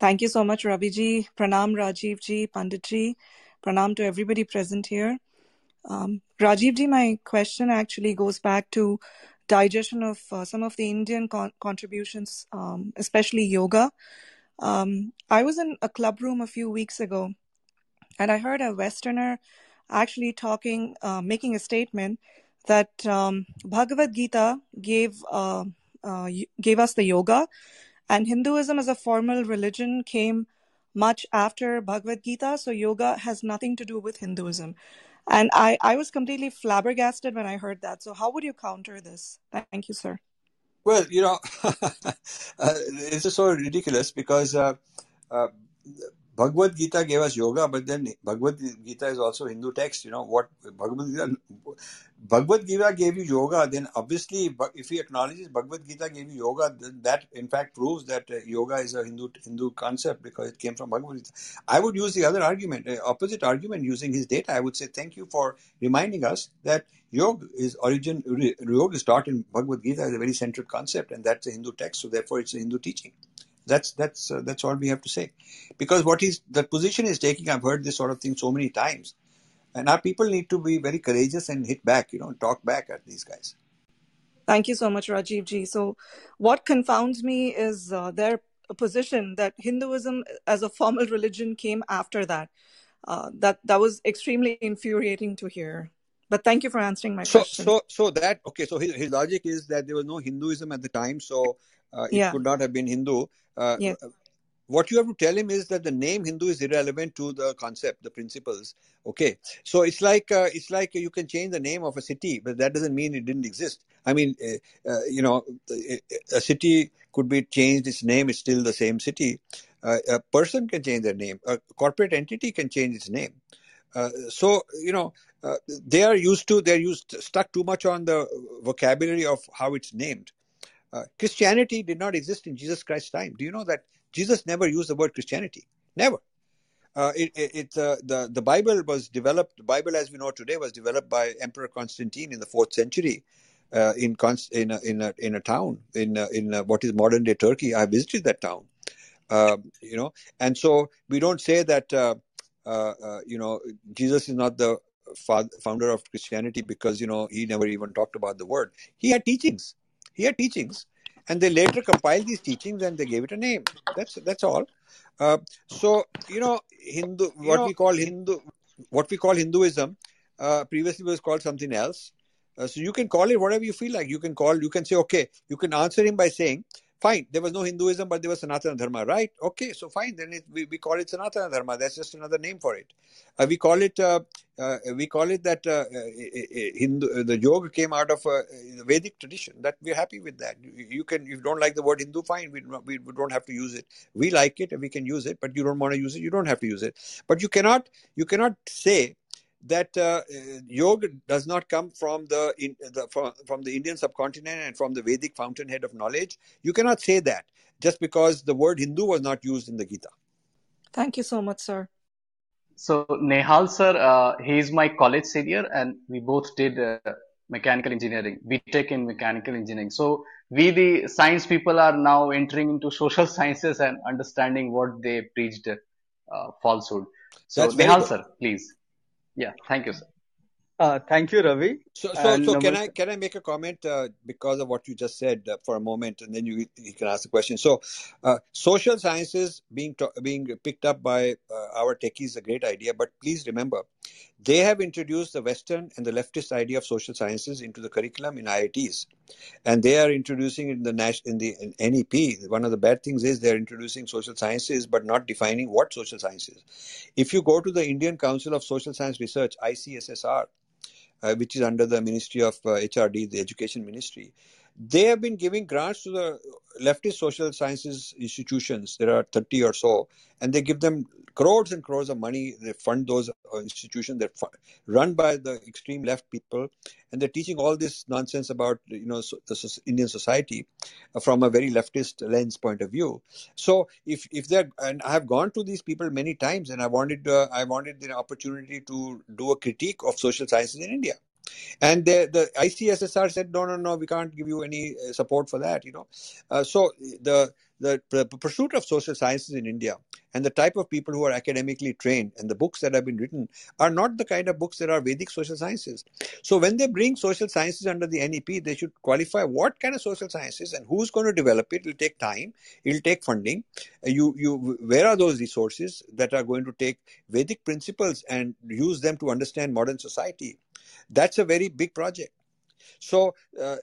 Thank you so much, Ravi ji. Pranam, Rajiv ji, Pandit ji. Pranam to everybody present here. Um, Rajiv ji, my question actually goes back to digestion of uh, some of the Indian con- contributions, um, especially yoga. Um, I was in a club room a few weeks ago, and I heard a Westerner actually talking, uh, making a statement that um, Bhagavad Gita gave uh, uh, gave us the yoga, and Hinduism as a formal religion came much after Bhagavad Gita. So yoga has nothing to do with Hinduism. And I, I was completely flabbergasted when I heard that. So how would you counter this? Thank you, sir. Well, you know, uh, it's just so ridiculous because uh, uh, Bhagavad Gita gave us yoga, but then Bhagavad Gita is also Hindu text. You know what Bhagavad Gita, Bhagavad Gita gave you yoga. Then obviously, if he acknowledges Bhagavad Gita gave you yoga, then that in fact proves that uh, yoga is a Hindu Hindu concept because it came from Bhagavad Gita. I would use the other argument, uh, opposite argument, using his data. I would say thank you for reminding us that yoga is origin yoga is taught in Bhagavad Gita as a very central concept, and that's a Hindu text. So therefore, it's a Hindu teaching. That's that's uh, that's all we have to say, because what he's the position he's taking. I've heard this sort of thing so many times, and our people need to be very courageous and hit back. You know, talk back at these guys. Thank you so much, Rajiv ji. So, what confounds me is uh, their position that Hinduism as a formal religion came after that. Uh, that that was extremely infuriating to hear. But thank you for answering my so, question. So, so that okay. So his, his logic is that there was no Hinduism at the time, so it yeah. could not have been Hindu. Uh, yes. What you have to tell him is that the name Hindu is irrelevant to the concept, the principles. Okay, so it's like uh, it's like you can change the name of a city, but that doesn't mean it didn't exist. I mean, uh, uh, you know, a city could be changed its name; it's still the same city. Uh, a person can change their name. A corporate entity can change its name. Uh, so you know, they are used to they're used stuck too much on the vocabulary of how it's named uh, Christianity did not exist in Jesus Christ's time. Do you know that Jesus never used the word Christianity? Never. Uh, it, it, it uh, the the Bible was developed. The Bible, as we know today, was developed by Emperor Constantine in the fourth century, uh, in in a, in a, in a town in uh, in uh, what is modern day Turkey. I visited that town, um, you know, and so we don't say that you know Jesus is not the founder of Christianity because you know he never even talked about the word. He had teachings he had teachings, and they later compiled these teachings and they gave it a name. That's that's all. Uh, so you know, Hindu, you what know, we call Hindu, what we call Hinduism, uh, previously was called something else. Uh, so you can call it whatever you feel like. You can call, you can say, okay, you can answer him by saying, Fine, there was no Hinduism, but there was Sanatana Dharma, right? Okay, so fine, then it, we, we call it Sanatana Dharma. That's just another name for it. Uh, we call it uh, uh, we call it that uh, uh, Hindu. The yoga came out of uh, the Vedic tradition. That we're happy with that. You, you, can, you don't like the word Hindu, fine. We, we, we don't have to use it. We like it and we can use it, but you don't want to use it. You don't have to use it. But you cannot you cannot say that uh, yoga does not come from the, in, the from, from the Indian subcontinent and from the Vedic fountainhead of knowledge. You cannot say that just because the word Hindu was not used in the Gita. Thank you so much, sir. So Nehal sir, uh, he is my college senior, and we both did uh, mechanical engineering, BTech in mechanical engineering. So we, the science people, are now entering into social sciences and understanding what they preached uh, falsehood. So That's Nehal sir, please. Yeah, thank you, sir. Uh, thank you, Ravi. So, so, so can I can I make a comment uh, because of what you just said uh, for a moment, and then you you can ask the question. So, uh, social sciences being being picked up by uh, our techies is a great idea, but please remember, they have introduced the Western and the leftist idea of social sciences into the curriculum in IITs, and they are introducing it in the Nash in the in NEP. One of the bad things is they are introducing social sciences, but not defining what social science is. If you go to the Indian Council of Social Science Research (ICSSR), uh, which is under the Ministry of uh, HRD, the Education Ministry. They have been giving grants to the leftist social sciences institutions. There are 30 or so, and they give them crores and crores of money. They fund those uh, institutions that run by the extreme left people, and they're teaching all this nonsense about you know the Indian society uh, from a very leftist lens point of view. So if if they're and I have gone to these people many times, and I wanted uh, I wanted the opportunity to do a critique of social sciences in India. And the, the ICSSR said, no, no, no, we can't give you any uh, support for that, you know. Uh, so the the, the pursuit of social sciences in India and the type of people who are academically trained and the books that have been written are not the kind of books that are Vedic social sciences. So when they bring social sciences under the NEP, they should qualify what kind of social sciences and who's going to develop it. It'll take time. It'll take funding. Uh, you, you, where are those resources that are going to take Vedic principles and use them to understand modern society? That's a very big project. So uh,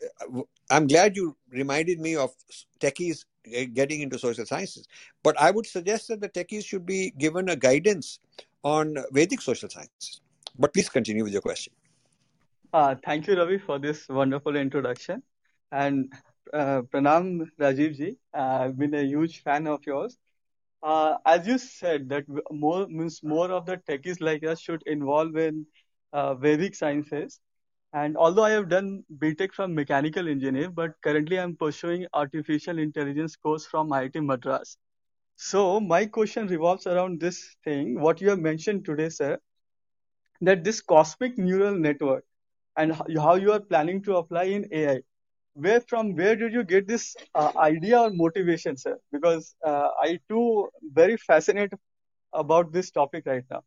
I'm glad you reminded me of techies getting into social sciences. But I would suggest that the techies should be given a guidance on Vedic social sciences. But please continue with your question. Uh, thank you, Ravi, for this wonderful introduction. And uh, Pranam Rajiv uh, I've been a huge fan of yours. Uh, as you said, that more means more of the techies like us should involve in Vedic sciences. And although I have done BTech from mechanical engineer, but currently I'm pursuing artificial intelligence course from IIT Madras. So my question revolves around this thing, what you have mentioned today, sir, that this cosmic neural network and how you are planning to apply in AI. Where from where did you get this uh, idea or motivation, sir? Because uh, I too very fascinated about this topic right now.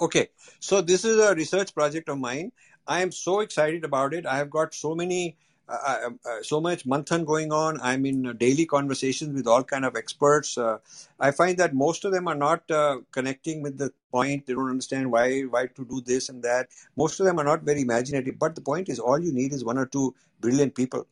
Okay, so this is a research project of mine. I am so excited about it. I have got so many, uh, uh, uh so much manthan going on. I'm in daily conversations with all kind of experts. Uh, I find that most of them are not uh, connecting with the point. They don't understand why why to do this and that. Most of them are not very imaginative. But the point is, all you need is one or two brilliant people.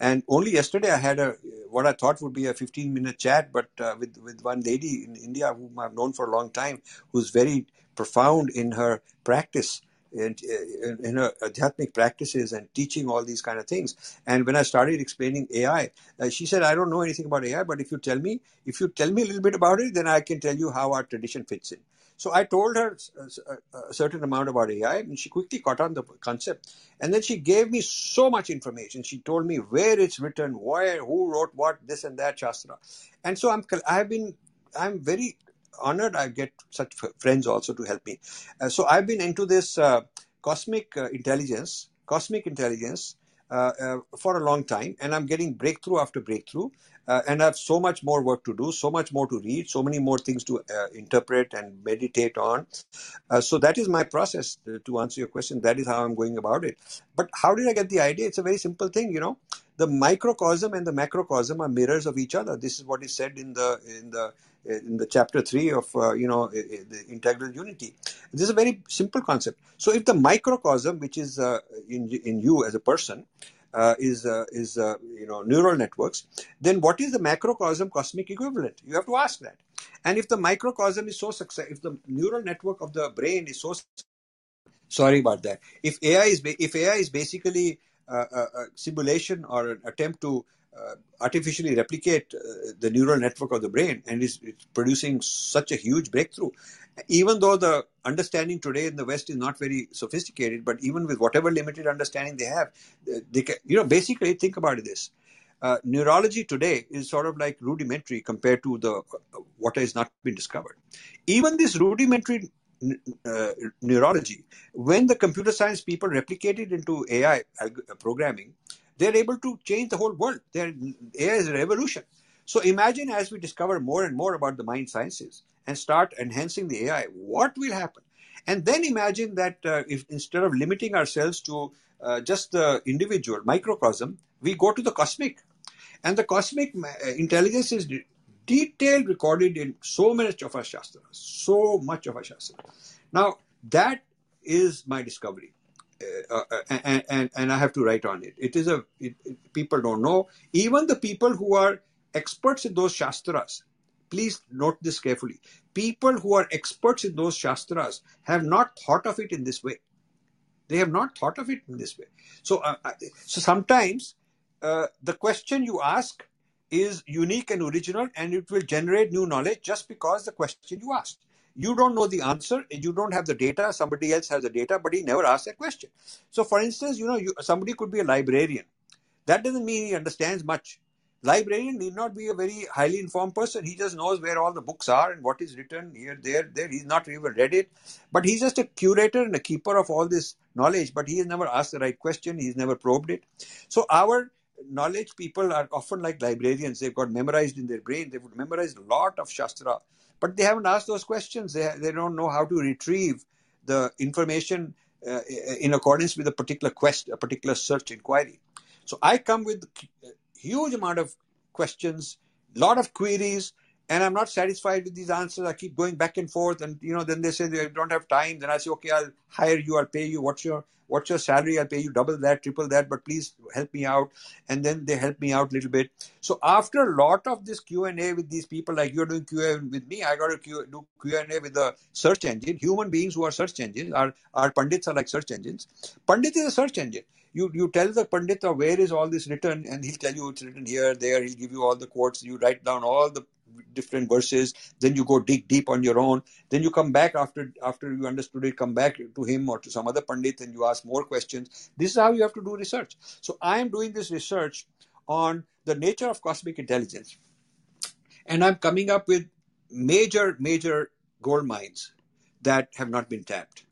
And only yesterday, I had a what I thought would be a 15 minute chat, but uh, with with one lady in India whom I've known for a long time, who's very profound in her practice Uh, in, in her adhyatmic practices and teaching all these kind of things. And when I started explaining AI, uh, she said, "I don't know anything about AI, but if you tell me, if you tell me a little bit about it, then I can tell you how our tradition fits in." So I told her a, uh, a certain amount about AI, and she quickly caught on the concept. And then she gave me so much information. She told me where it's written, where, who wrote what, this and that, Shastra. And so I'm, I've been, I'm very honored I get such friends also to help me. Uh, so I've been into this uh, cosmic uh, intelligence, cosmic intelligence uh, uh, for a long time, and I'm getting breakthrough after breakthrough. And I have so much more work to do, so much more to read, so many more things to interpret and meditate on. so that is my process to answer your question. That is how I'm going about it. But how did I get the idea? It's a very simple thing, you know. The microcosm and the macrocosm are mirrors of each other. This is what is said in the in the in the chapter 3 of uh, you know the integral unity. This is a very simple concept. So if the microcosm which is uh, in in you as a person uh, is uh, is uh, you know neural networks then what is the macrocosm cosmic equivalent? You have to ask that. And if the microcosm is so success if the neural network of the brain is so sorry about that. If ai is if ai is basically a, a simulation or an attempt to uh, artificially replicate uh, the neural network of the brain and is producing such a huge breakthrough. Even though the understanding today in the West is not very sophisticated, but even with whatever limited understanding they have, they can, you know, basically think about this. Uh, neurology today is sort of like rudimentary compared to the uh, what has not been discovered. Even this rudimentary uh, neurology, when the computer science people replicated into AI programming, they're able to change the whole world. Their AI is a revolution. So imagine as we discover more and more about the mind sciences and start enhancing the AI, what will happen? And then imagine that uh, if instead of limiting ourselves to uh, just the individual microcosm, we go to the cosmic. And the cosmic uh, intelligence is detailed recorded in so much of our Shastras, so much of our Shastras. Now, that is my discovery. Uh, uh, and, and, and I have to write on it. It is a it, it, people don't know. Even the people who are experts in those shastras, please note this carefully. People who are experts in those shastras have not thought of it in this way. They have not thought of it in this way. So, uh, so sometimes uh, the question you ask is unique and original, and it will generate new knowledge just because the question you asked. You don't know the answer. You don't have the data. Somebody else has the data, but he never asked a question. So, for instance, you know, you, somebody could be a librarian. That doesn't mean he understands much. Librarian need not be a very highly informed person. He just knows where all the books are and what is written here, there, there. He's not even read it, but he's just a curator and a keeper of all this knowledge. But he has never asked the right question. He's never probed it. So our knowledge people are often like librarians. They've got memorized in their brain. They would memorize a lot of Shastra, but they haven't asked those questions. They, they don't know how to retrieve the information uh, in accordance with a particular quest, a particular search inquiry. So I come with a huge amount of questions, lot of queries, and I'm not satisfied with these answers. I keep going back and forth, and you know, then they say they don't have time. Then I say, okay, I'll hire you. I'll pay you. What's your what's your salary? I'll pay you double that, triple that, but please help me out. And then they help me out a little bit. So after a lot of this Q and A with these people, like you're doing Q and A with me, I got to do Q and A with the search engine. Human beings who are search engines, our our pundits are like search engines. Pandit is a search engine you you tell the pandit oh, where is all this written and he'll tell you it's written here there he'll give you all the quotes you write down all the different verses. Then you go dig deep on your own. Then you come back after after you understood it come back to him or to some other pandit and you ask more questions. This is how you have to do research. So i am doing this research on the nature of cosmic intelligence. And i'm coming up with major major gold mines that have not been tapped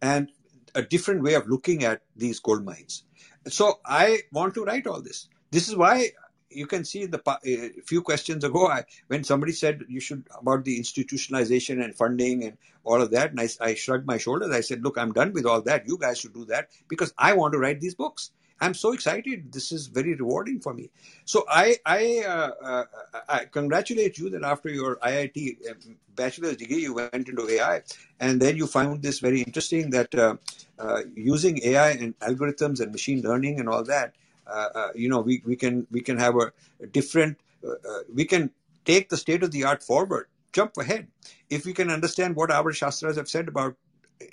and a different way of looking at these gold mines. So i want to write all this. This is why you can see the a few questions ago I, when somebody said you should about the institutionalization and funding and all of that and I, I shrugged my shoulders. I said look i'm done with all that. You guys should do that because i want to write these books. I'm so excited. This is very rewarding for me. So i i, uh, uh, I congratulate you that after your iit uh, bachelor's degree you went into ai and then you found this very interesting that uh, uh, using ai and algorithms and machine learning and all that Uh, uh, you know, we, we can we can have a, a different uh, uh, we can take the state of the art forward, jump ahead, if we can understand what our shastras have said about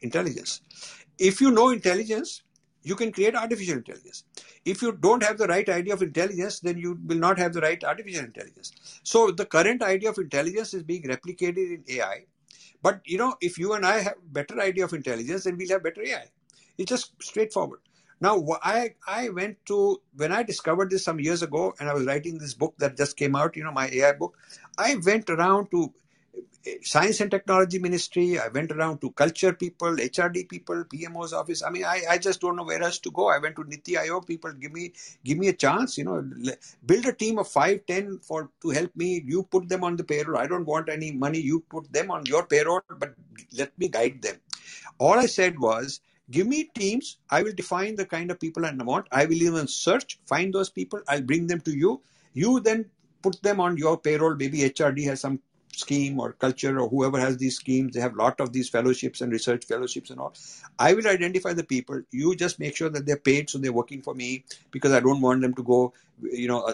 intelligence. If you know intelligence, you can create artificial intelligence. If you don't have the right idea of intelligence, then you will not have the right artificial intelligence. So the current idea of intelligence is being replicated in AI. But you know, if you and I have better idea of intelligence, then we'll have better AI. It's just straightforward. Now, I I went to when I discovered this some years ago, and I was writing this book that just came out. You know, my AI book. I went around to eh, science and technology ministry. I went around to culture people hrd people pmo's office. I mean i, I just don't know where else to go. I went to niti aayog. People give me give me a chance you know build a team of five ten for to help me. You put them on the payroll. I don't want any money. You put them on your payroll but let me guide them. All i said was Give me teams. I will define the kind of people I want. I will even search, find those people. I'll bring them to you. You then put them on your payroll. Maybe HRD has some scheme or culture or whoever has these schemes. They have a lot of these fellowships and research fellowships and all. I will identify the people. You just make sure that they're paid so they're working for me because I don't want them to go, you know, uh,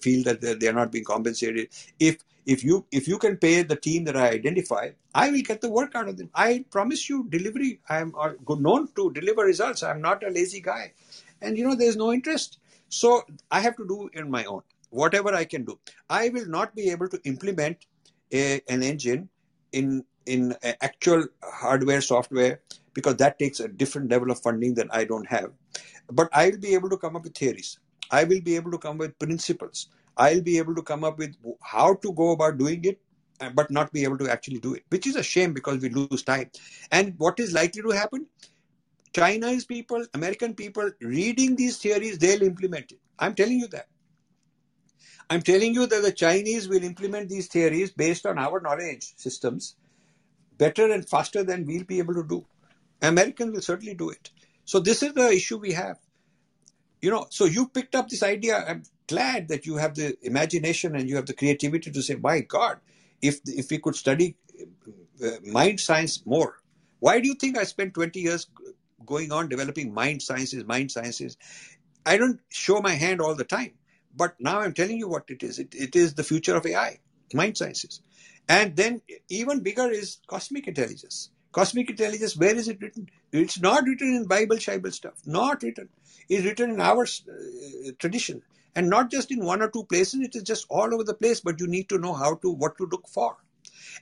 feel that they're, they're not being compensated. If if you if you can pay the team that I identify, I will get the work out of them. I promise you delivery. I am known to deliver results. I'm not a lazy guy, and you know there's no interest. So I have to do in my own whatever I can do. I will not be able to implement a, an engine in in actual hardware software because that takes a different level of funding that I don't have. But I will be able to come up with theories. I will be able to come up with principles. I'll be able to come up with how to go about doing it, uh, but not be able to actually do it, which is a shame because we lose time. And what is likely to happen? Chinese people, American people reading these theories, they'll implement it. I'm telling you that. I'm telling you that the Chinese will implement these theories based on our knowledge systems better and faster than we'll be able to do. Americans will certainly do it. So this is the issue we have. You know, so you picked up this idea. I'm glad that you have the imagination and you have the creativity to say, my God, if if we could study uh, mind science more, why do you think I spent 20 years going on developing mind sciences, mind sciences? I don't show my hand all the time, but now I'm telling you what it is. It, it is the future of AI, mind sciences. And then even bigger is cosmic intelligence. Cosmic intelligence, where is it written? It's not written in Bible, Bible stuff. Not written. It's written in our uh, tradition and not just in one or two places it is just all over the place but you need to know how to what to look for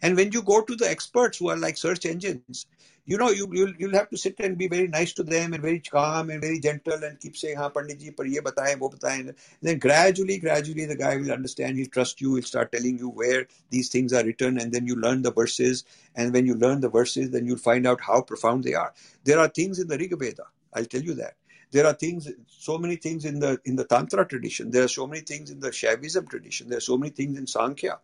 and when you go to the experts who are like search engines you know you you'll, you'll have to sit and be very nice to them and very calm and very gentle and keep saying ha pandit ji par ye bataye wo bataye. And then gradually gradually the guy will understand he'll trust you he'll start telling you where these things are written and then you learn the verses. And when you learn the verses then you'll find out how profound they are. There are things in the rig veda i'll tell you that. There are things, so many things in the in the Tantra tradition. There are so many things in the Shaivism tradition. There are so many things in Sankhya,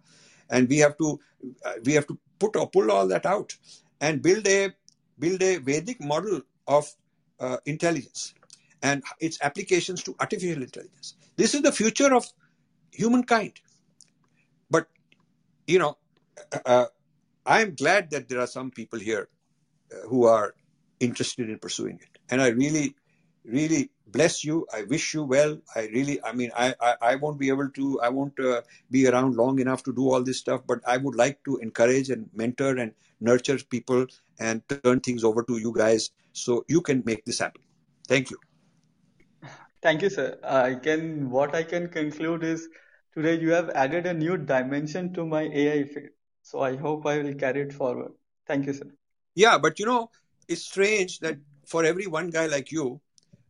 and we have to uh, we have to put or pull all that out and build a build a Vedic model of uh, intelligence and its applications to artificial intelligence. This is the future of humankind. But you know, uh, uh I am glad that there are some people here uh, who are interested in pursuing it, and I really, really bless you. I wish you well. I really, I mean, I, I, I won't be able to, I won't uh, be around long enough to do all this stuff, but I would like to encourage and mentor and nurture people and turn things over to you guys so you can make this happen. Thank you. Thank you, sir. I can, what I can conclude is today you have added a new dimension to my AI field. So I hope I will carry it forward. Thank you, sir. Yeah, but you know, it's strange that for every one guy like you,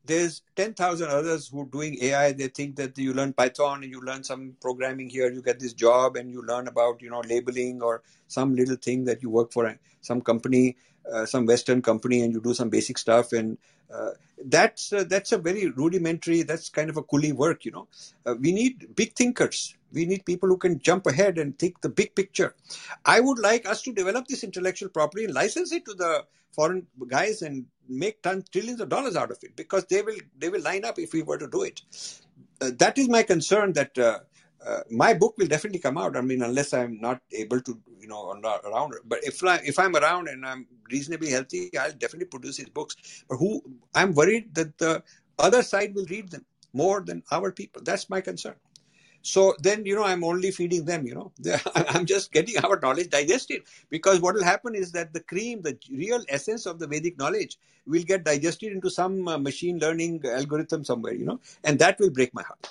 there's 10,000 others who are doing AI. They think that you learn Python and you learn some programming here, you get this job and you learn about, you know, labeling or some little thing that you work for some company, uh, some Western company and you do some basic stuff. And uh, that's, uh, that's a very rudimentary, that's kind of a coolie work, you know. Uh, we need big thinkers. We need people who can jump ahead and think the big picture. I would like us to develop this intellectual property and license it to the foreign guys and make tons, trillions of dollars out of it because they will they will line up if we were to do it. Uh, that is my concern. That uh, uh, my book will definitely come out. I mean, unless I'm not able to, you know, around. But if I if I'm around and I'm reasonably healthy, I'll definitely produce his books. But who I'm worried that the other side will read them more than our people. That's my concern. So then, you know, I'm only feeding them, you know, I'm just getting our knowledge digested because what will happen is that the cream, the real essence of the Vedic knowledge will get digested into some uh, machine learning algorithm somewhere, you know, and that will break my heart.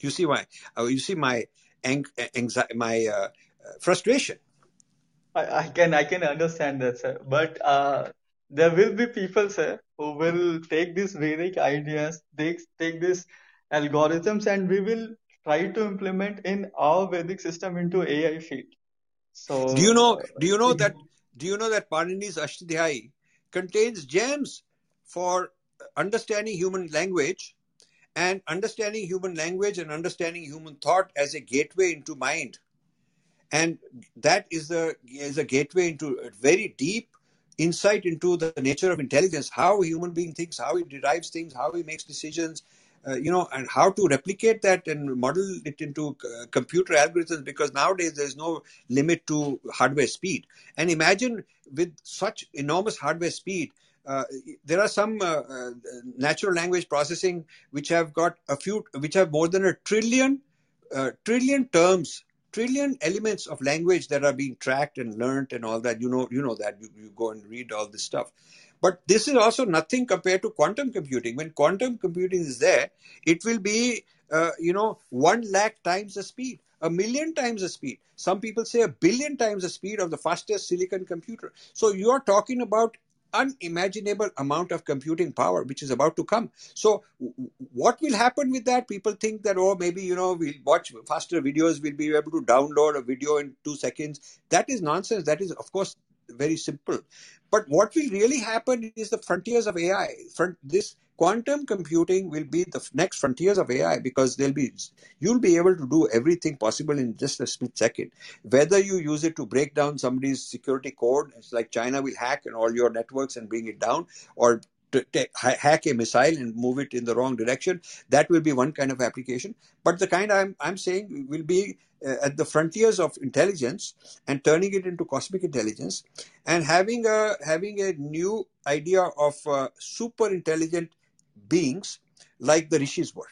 You see why? Uh, you see my anxiety, my uh, frustration. I, I, can I can understand that, sir. But uh, there will be people, sir, who will take these Vedic ideas, take take these algorithms, and we will try to implement in our Vedic system into AI field. So do you know? Do you know that? Do you know that Panini's Ashtadhyayi contains gems for understanding human language and understanding human language and understanding human thought as a gateway into mind and that is a is a gateway into a very deep insight into the nature of intelligence how a human being thinks how he derives things how he makes decisions uh, you know, and how to replicate that and model it into uh, computer algorithms because nowadays there's no limit to hardware speed. And imagine with such enormous hardware speed, uh, there are some uh, uh, natural language processing which have got a few, which have more than a trillion, trillion terms, trillion elements of language that are being tracked and learned and all that. You know, you know that you, you go and read all this stuff. But this is also nothing compared to quantum computing. When quantum computing is there, it will be, uh, you know, one lakh times the speed, a million times the speed. Some people say a billion times the speed of the fastest silicon computer. So you are talking about unimaginable amount of computing power which is about to come so what will happen with that people think that oh maybe you know we'll watch faster videos we'll be able to download a video in 2 seconds that is nonsense that is of course very simple. But what will really happen is the frontiers of AI. This quantum computing will be the next frontiers of AI because they'll be you'll be able to do everything possible in just a split second. Whether you use it to break down somebody's security code, it's like China will hack and all your networks and bring it down, or to take, hack a missile and move it in the wrong direction. That will be one kind of application. But the kind I'm, I'm saying will be at the frontiers of intelligence and turning it into cosmic intelligence and having a, having a new idea of uh, super intelligent beings like the rishis were.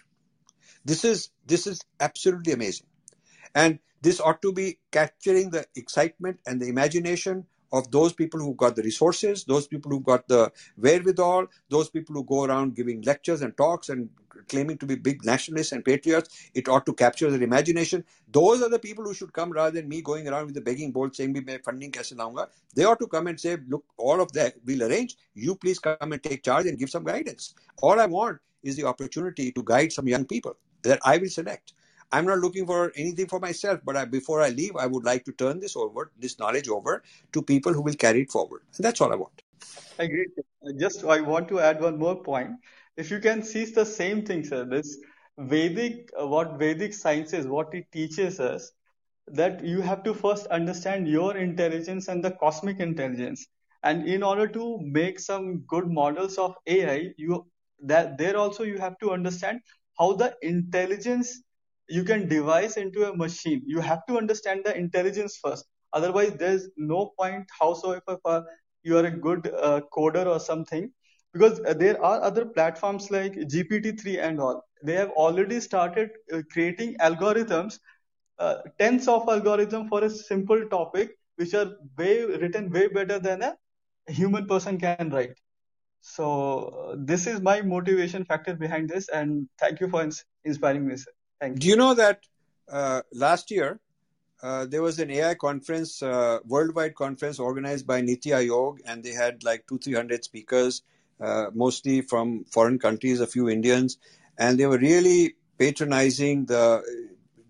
This is, this is absolutely amazing. And this ought to be capturing the excitement and the imagination of those people who got the resources, those people who got the wherewithal, those people who go around giving lectures and talks and claiming to be big nationalists and patriots. It ought to capture their imagination. Those are the people who should come rather than me going around with the begging bowl saying, "Me funding kaise launga." They ought to come and say, "Look, all of that we'll arrange. You please come and take charge and give some guidance." All I want is the opportunity to guide some young people that I will select. I'm not looking for anything for myself, but I, before I leave, I would like to turn this over, this knowledge over to people who will carry it forward. And that's all I want. Agreed. Just I want to add one more point if you can see the same thing, sir, this Vedic, what Vedic science is, what it teaches us, that you have to first understand your intelligence and the cosmic intelligence. And in order to make some good models of AI, you that there also you have to understand how the intelligence you can devise into a machine. You have to understand the intelligence first. Otherwise, there's no point howsoever you are a good uh, coder or something because uh, there are other platforms like GPT-3 and all. They have already started uh, creating algorithms, uh, tens of algorithms for a simple topic, which are way written way better than a human person can write. So uh, this is my motivation factor behind this, and thank you for ins- inspiring me. Sir. Thank Do you know that uh, last year uh, there was an AI conference, uh, worldwide conference organized by Niti Aayog, and they had like two, three hundred speakers, uh, mostly from foreign countries, a few Indians, and they were really patronizing the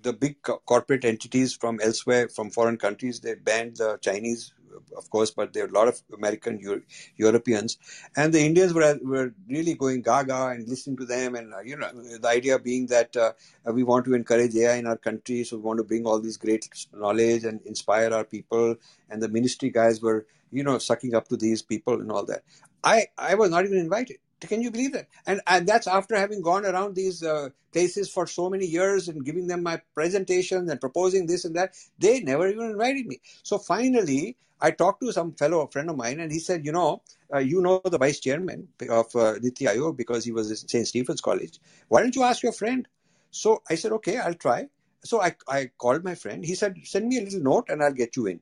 the big co- corporate entities from elsewhere, from foreign countries. They banned the Chinese, of course, but there are a lot of American, Euro- Europeans, and the Indians were were really going gaga and listening to them, and you know the idea being that uh, we want to encourage AI in our country, so we want to bring all these great knowledge and inspire our people, and the ministry guys were you know sucking up to these people and all that. I I was not even invited. Can you believe that? And and that's after having gone around these uh, places for so many years and giving them my presentations and proposing this and that. They never even invited me. So finally, I talked to some fellow a friend of mine, and he said, you know, uh, you know the vice chairman of uh, Niti because he was at St. Stephen's College. Why don't you ask your friend? So I said, okay, I'll try. So I, I called my friend. He said, send me a little note and I'll get you in.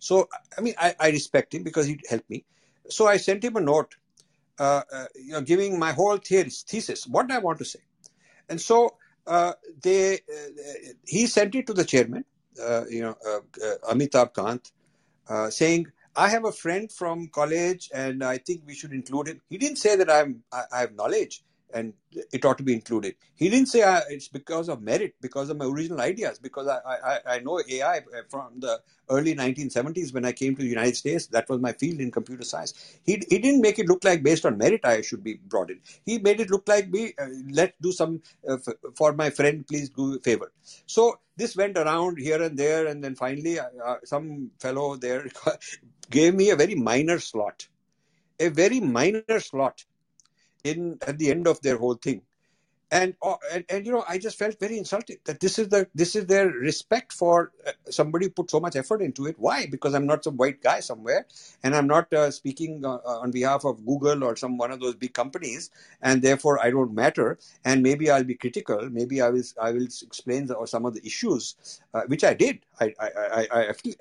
So, I mean, I, I respect him because he helped me. So I sent him a note, uh, uh, you know, giving my whole theories, thesis, what I want to say. And so uh, they, uh, he sent it to the chairman, uh, you know, Amitabh Kant, saying, I have a friend from college and I think we should include him. He didn't say that I'm, I, I have knowledge and it ought to be included. He didn't say uh, it's because of merit, because of my original ideas, because I, I, I know AI from the early 1970s when I came to the United States. That was my field in computer science. He, he didn't make it look like based on merit I should be brought in. He made it look like me, uh, let's do some, uh, f- for my friend, please do a favor. So this went around here and there, and then finally, uh, some fellow there gave me a very minor slot, a very minor slot in at the end of their whole thing and, uh, and and you know i just felt very insulted that this is the this is their respect for uh, somebody put so much effort into it. Why? Because i'm not some white guy somewhere and i'm not uh, speaking uh, on behalf of google or some one of those big companies and therefore i don't matter. And maybe i'll be critical. Maybe i will i will explain the, or some of the issues uh, which i did. I, I i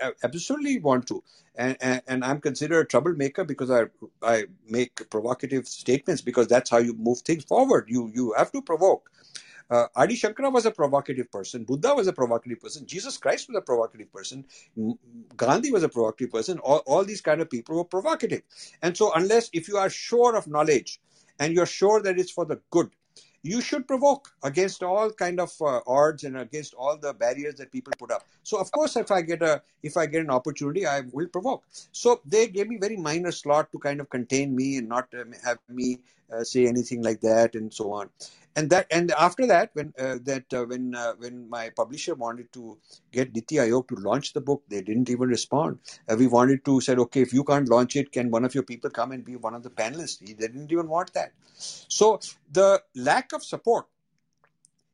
i absolutely want to. And, and, and I'm considered a troublemaker because I I make provocative statements because that's how you move things forward. You you have to. Uh, Adi Shankara was a provocative person. Buddha was a provocative person. Jesus Christ was a provocative person. Gandhi was a provocative person. All, all these kind of people were provocative. And so, unless if you are sure of knowledge and you're sure that it's for the good, you should provoke against all kind of uh, odds and against all the barriers that people put up so of course if i get a if i get an opportunity i will provoke so they gave me very minor slot to kind of contain me and not um, have me say anything like that and so on. And that and after that when uh, that uh, when uh, when my publisher wanted to get Niti Aayog to launch the book they didn't even respond. Uh, we wanted to said okay if you can't launch it can one of your people come and be one of the panelists? They didn't even want that. So the lack of support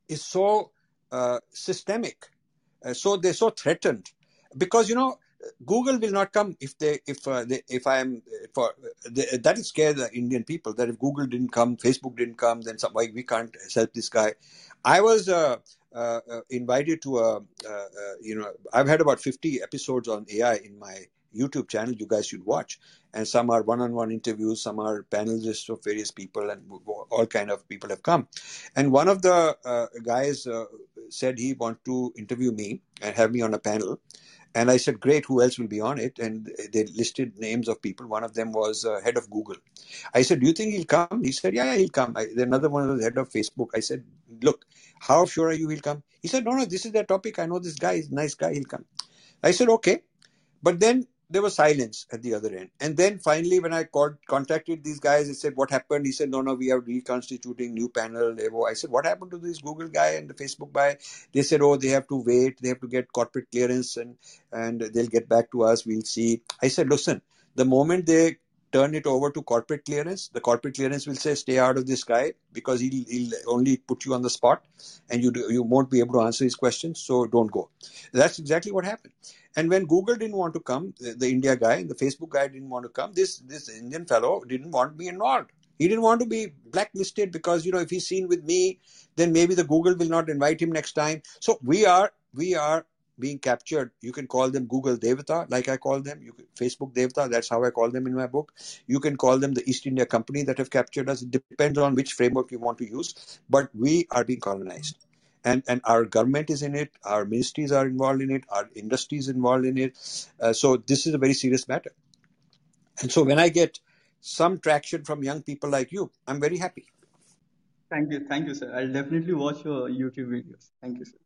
is so uh, systemic uh, so they're so threatened. Because you know google will not come if they if uh, they, if i am uh, for they, that will scare the indian people that if google didn't come facebook didn't come then some, why we can't help this guy? I was uh, uh, uh, invited to a uh, you know i've had about 50 episodes on ai in my youtube channel you guys should watch. And some are one-on-one interviews some are panelists of various people and all kind of people have come. And one of the guys said he want to interview me and have me on a panel and I said, great, who else will be on it? And they listed names of people. One of them was uh, head of Google. I said, do you think he'll come? He said, yeah, yeah, he'll come. I, another one was head of Facebook. I said, look, how sure are you he'll come? He said, no, no, this is the topic. I know this guy. A nice guy. He'll come. I said, okay. But then there was silence at the other end. And then finally, when I called, contacted these guys, they said, What happened? He said, No, no, we are reconstituting new panel. I said, What happened to this Google guy and the Facebook guy? They said, Oh, they have to wait. They have to get corporate clearance and, and they'll get back to us. We'll see. I said, Listen, the moment they turn it over to corporate clearance, the corporate clearance will say, stay out of this guy because he'll, he'll only put you on the spot and you, you won't be able to answer his questions. So don't go. That's exactly what happened. And when Google didn't want to come, the, the India guy, the Facebook guy didn't want to come, this, this Indian fellow didn't want to be involved. He didn't want to be blacklisted because, you know, if he's seen with me, then maybe the Google will not invite him next time. So we are, we are being captured. You can call them Google Devata, like I call them. Can, Facebook Devata, that's how I call them in my book. You can call them the East India Company that have captured us. It depends on which framework you want to use, but we are being colonized. And, and our government is in it, our ministries are involved in it, our industries involved in it. Uh, so this is a very serious matter. And so when I get some traction from young people like you, I'm very happy. Thank you. Thank you, sir. I'll definitely watch your YouTube videos. Thank you, sir.